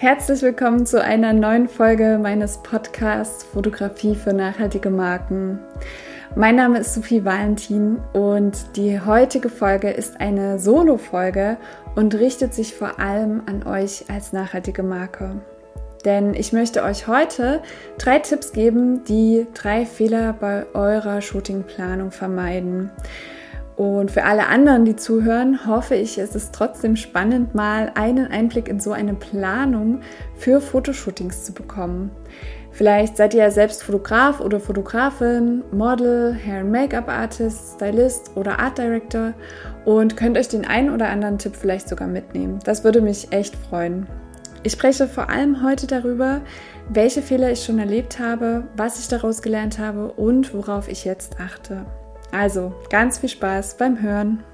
Herzlich willkommen zu einer neuen Folge meines Podcasts Fotografie für nachhaltige Marken. Mein Name ist Sophie Valentin und die heutige Folge ist eine Solo-Folge und richtet sich vor allem an euch als nachhaltige Marke. Denn ich möchte euch heute drei Tipps geben, die drei Fehler bei eurer Shootingplanung vermeiden. Und für alle anderen, die zuhören, hoffe ich, es ist trotzdem spannend, mal einen Einblick in so eine Planung für Fotoshootings zu bekommen. Vielleicht seid ihr ja selbst Fotograf oder Fotografin, Model, Hair- and Make-up-Artist, Stylist oder Art Director und könnt euch den einen oder anderen Tipp vielleicht sogar mitnehmen. Das würde mich echt freuen. Ich spreche vor allem heute darüber, welche Fehler ich schon erlebt habe, was ich daraus gelernt habe und worauf ich jetzt achte. Also ganz viel Spaß beim Hören.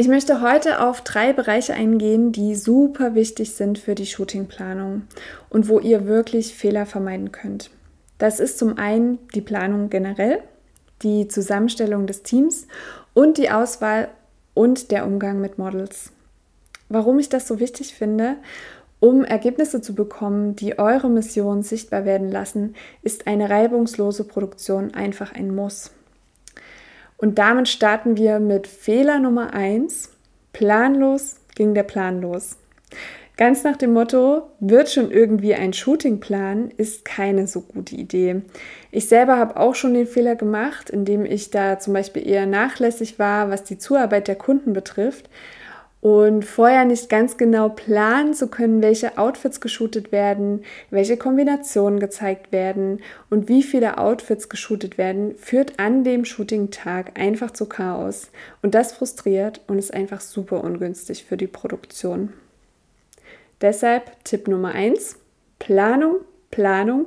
Ich möchte heute auf drei Bereiche eingehen, die super wichtig sind für die Shootingplanung und wo ihr wirklich Fehler vermeiden könnt. Das ist zum einen die Planung generell, die Zusammenstellung des Teams und die Auswahl und der Umgang mit Models. Warum ich das so wichtig finde um Ergebnisse zu bekommen, die eure Mission sichtbar werden lassen, ist eine reibungslose Produktion einfach ein Muss. Und damit starten wir mit Fehler Nummer 1. Planlos ging der Plan los. Ganz nach dem Motto, wird schon irgendwie ein Shootingplan, ist keine so gute Idee. Ich selber habe auch schon den Fehler gemacht, indem ich da zum Beispiel eher nachlässig war, was die Zuarbeit der Kunden betrifft und vorher nicht ganz genau planen zu können, welche Outfits geshootet werden, welche Kombinationen gezeigt werden und wie viele Outfits geshootet werden, führt an dem Shooting-Tag einfach zu Chaos. Und das frustriert und ist einfach super ungünstig für die Produktion. Deshalb Tipp Nummer 1, Planung, Planung,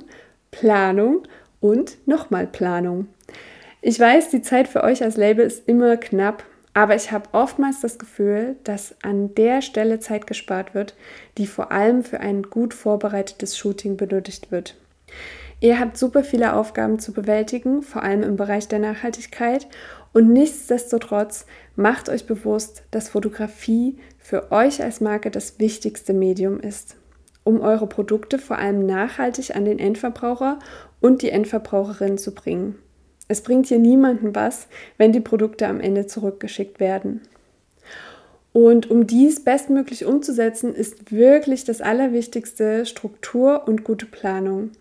Planung und nochmal Planung. Ich weiß, die Zeit für euch als Label ist immer knapp aber ich habe oftmals das Gefühl, dass an der Stelle Zeit gespart wird, die vor allem für ein gut vorbereitetes Shooting benötigt wird. Ihr habt super viele Aufgaben zu bewältigen, vor allem im Bereich der Nachhaltigkeit. Und nichtsdestotrotz macht euch bewusst, dass Fotografie für euch als Marke das wichtigste Medium ist, um eure Produkte vor allem nachhaltig an den Endverbraucher und die Endverbraucherin zu bringen. Es bringt hier niemanden was, wenn die Produkte am Ende zurückgeschickt werden. Und um dies bestmöglich umzusetzen, ist wirklich das Allerwichtigste Struktur und gute Planung.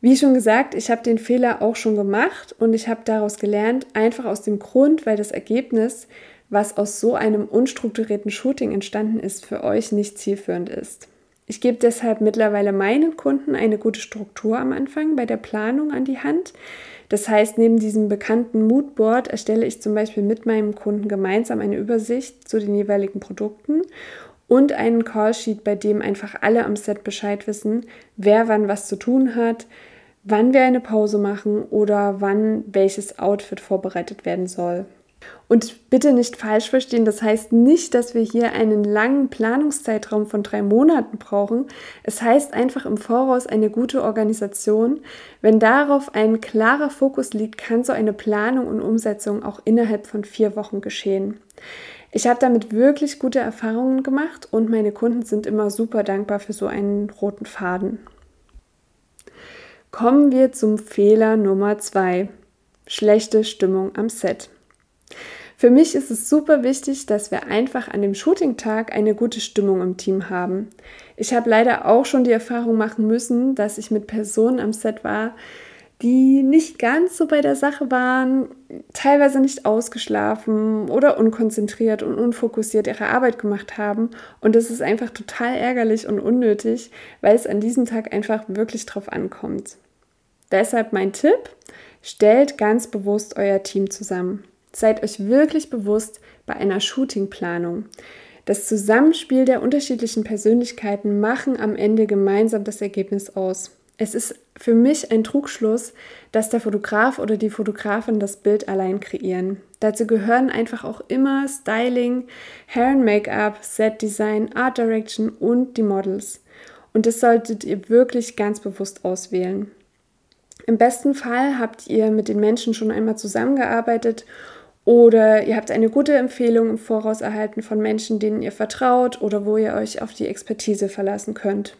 Wie schon gesagt, ich habe den Fehler auch schon gemacht und ich habe daraus gelernt, einfach aus dem Grund, weil das Ergebnis, was aus so einem unstrukturierten Shooting entstanden ist, für euch nicht zielführend ist. Ich gebe deshalb mittlerweile meinen Kunden eine gute Struktur am Anfang bei der Planung an die Hand, das heißt, neben diesem bekannten Moodboard erstelle ich zum Beispiel mit meinem Kunden gemeinsam eine Übersicht zu den jeweiligen Produkten und einen Callsheet, bei dem einfach alle am Set Bescheid wissen, wer wann was zu tun hat, wann wir eine Pause machen oder wann welches Outfit vorbereitet werden soll. Und bitte nicht falsch verstehen, das heißt nicht, dass wir hier einen langen Planungszeitraum von drei Monaten brauchen. Es heißt einfach im Voraus eine gute Organisation. Wenn darauf ein klarer Fokus liegt, kann so eine Planung und Umsetzung auch innerhalb von vier Wochen geschehen. Ich habe damit wirklich gute Erfahrungen gemacht und meine Kunden sind immer super dankbar für so einen roten Faden. Kommen wir zum Fehler Nummer zwei. Schlechte Stimmung am Set. Für mich ist es super wichtig, dass wir einfach an dem Shooting-Tag eine gute Stimmung im Team haben. Ich habe leider auch schon die Erfahrung machen müssen, dass ich mit Personen am Set war, die nicht ganz so bei der Sache waren, teilweise nicht ausgeschlafen oder unkonzentriert und unfokussiert ihre Arbeit gemacht haben. Und das ist einfach total ärgerlich und unnötig, weil es an diesem Tag einfach wirklich drauf ankommt. Deshalb mein Tipp, stellt ganz bewusst euer Team zusammen. Seid euch wirklich bewusst bei einer Shootingplanung. Das Zusammenspiel der unterschiedlichen Persönlichkeiten machen am Ende gemeinsam das Ergebnis aus. Es ist für mich ein Trugschluss, dass der Fotograf oder die Fotografin das Bild allein kreieren. Dazu gehören einfach auch immer Styling, Hair and Make-up, Set Design, Art Direction und die Models. Und das solltet ihr wirklich ganz bewusst auswählen. Im besten Fall habt ihr mit den Menschen schon einmal zusammengearbeitet Oder ihr habt eine gute Empfehlung im Voraus erhalten von Menschen, denen ihr vertraut oder wo ihr euch auf die Expertise verlassen könnt.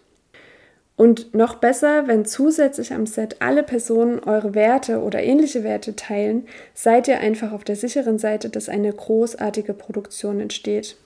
Und noch besser, wenn zusätzlich am Set alle Personen eure Werte oder ähnliche Werte teilen, seid ihr einfach auf der sicheren Seite, dass eine großartige Produktion entsteht.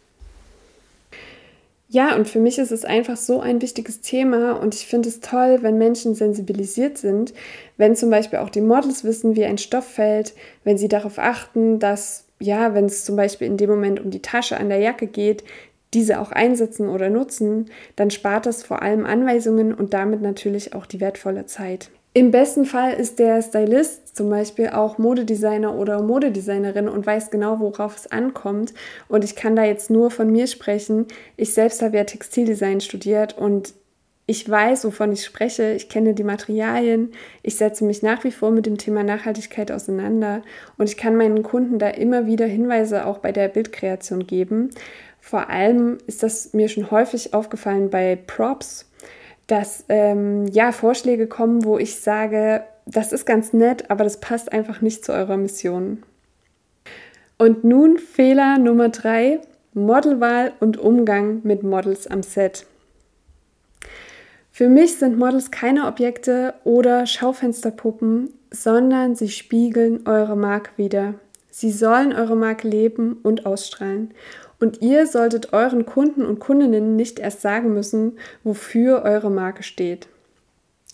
Ja, und für mich ist es einfach so ein wichtiges Thema und ich finde es toll, wenn Menschen sensibilisiert sind, wenn zum Beispiel auch die Models wissen, wie ein Stoff fällt, wenn sie darauf achten, dass, ja, wenn es zum Beispiel in dem Moment um die Tasche an der Jacke geht, diese auch einsetzen oder nutzen, dann spart das vor allem Anweisungen und damit natürlich auch die wertvolle Zeit. Im besten Fall ist der Stylist zum Beispiel auch Modedesigner oder Modedesignerin und weiß genau, worauf es ankommt. Und ich kann da jetzt nur von mir sprechen. Ich selbst habe ja Textildesign studiert und ich weiß, wovon ich spreche. Ich kenne die Materialien. Ich setze mich nach wie vor mit dem Thema Nachhaltigkeit auseinander und ich kann meinen Kunden da immer wieder Hinweise auch bei der Bildkreation geben. Vor allem ist das mir schon häufig aufgefallen bei Props, dass ähm, ja Vorschläge kommen, wo ich sage, das ist ganz nett, aber das passt einfach nicht zu eurer Mission. Und nun Fehler Nummer drei: Modelwahl und Umgang mit Models am Set. Für mich sind Models keine Objekte oder Schaufensterpuppen, sondern sie spiegeln eure Marke wider. Sie sollen eure Marke leben und ausstrahlen. Und ihr solltet euren Kunden und Kundinnen nicht erst sagen müssen, wofür eure Marke steht.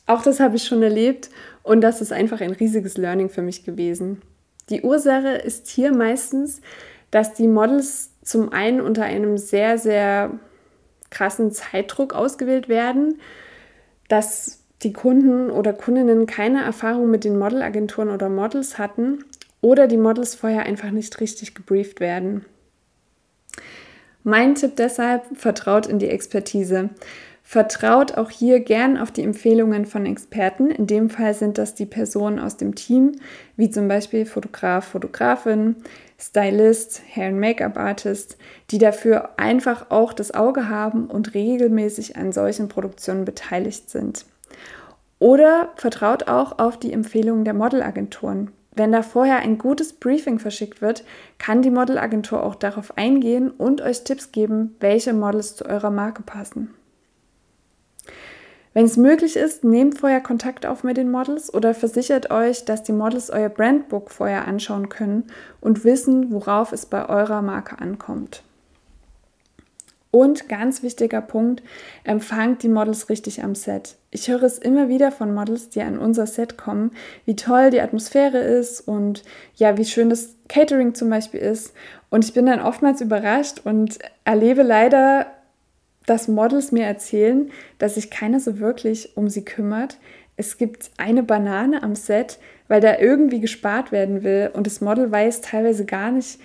Auch das habe ich schon erlebt und das ist einfach ein riesiges Learning für mich gewesen. Die Ursache ist hier meistens, dass die Models zum einen unter einem sehr, sehr krassen Zeitdruck ausgewählt werden, dass die Kunden oder Kundinnen keine Erfahrung mit den Modelagenturen oder Models hatten oder die Models vorher einfach nicht richtig gebrieft werden. Mein Tipp deshalb, vertraut in die Expertise. Vertraut auch hier gern auf die Empfehlungen von Experten. In dem Fall sind das die Personen aus dem Team, wie zum Beispiel Fotograf, Fotografin, Stylist, Hair- und Make-up-Artist, die dafür einfach auch das Auge haben und regelmäßig an solchen Produktionen beteiligt sind. Oder vertraut auch auf die Empfehlungen der Modelagenturen. Wenn da vorher ein gutes Briefing verschickt wird, kann die Modelagentur auch darauf eingehen und euch Tipps geben, welche Models zu eurer Marke passen. Wenn es möglich ist, nehmt vorher Kontakt auf mit den Models oder versichert euch, dass die Models euer Brandbook vorher anschauen können und wissen, worauf es bei eurer Marke ankommt. Und ganz wichtiger Punkt, empfangt die Models richtig am Set. Ich höre es immer wieder von Models, die an unser Set kommen, wie toll die Atmosphäre ist und ja, wie schön das Catering zum Beispiel ist. Und ich bin dann oftmals überrascht und erlebe leider, dass Models mir erzählen, dass sich keiner so wirklich um sie kümmert. Es gibt eine Banane am Set, weil da irgendwie gespart werden will und das Model weiß teilweise gar nicht,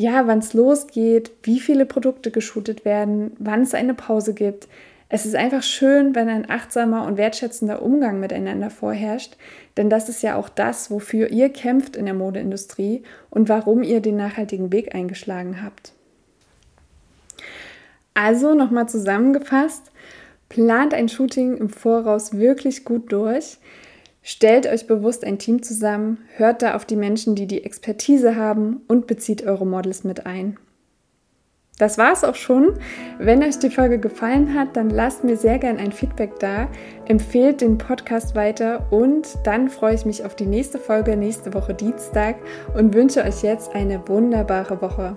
ja, wann es losgeht, wie viele Produkte geshootet werden, wann es eine Pause gibt. Es ist einfach schön, wenn ein achtsamer und wertschätzender Umgang miteinander vorherrscht, denn das ist ja auch das, wofür ihr kämpft in der Modeindustrie und warum ihr den nachhaltigen Weg eingeschlagen habt. Also nochmal zusammengefasst, plant ein Shooting im Voraus wirklich gut durch. Stellt euch bewusst ein Team zusammen, hört da auf die Menschen, die die Expertise haben und bezieht eure Models mit ein. Das war's auch schon. Wenn euch die Folge gefallen hat, dann lasst mir sehr gern ein Feedback da, empfehlt den Podcast weiter und dann freue ich mich auf die nächste Folge nächste Woche Dienstag und wünsche euch jetzt eine wunderbare Woche.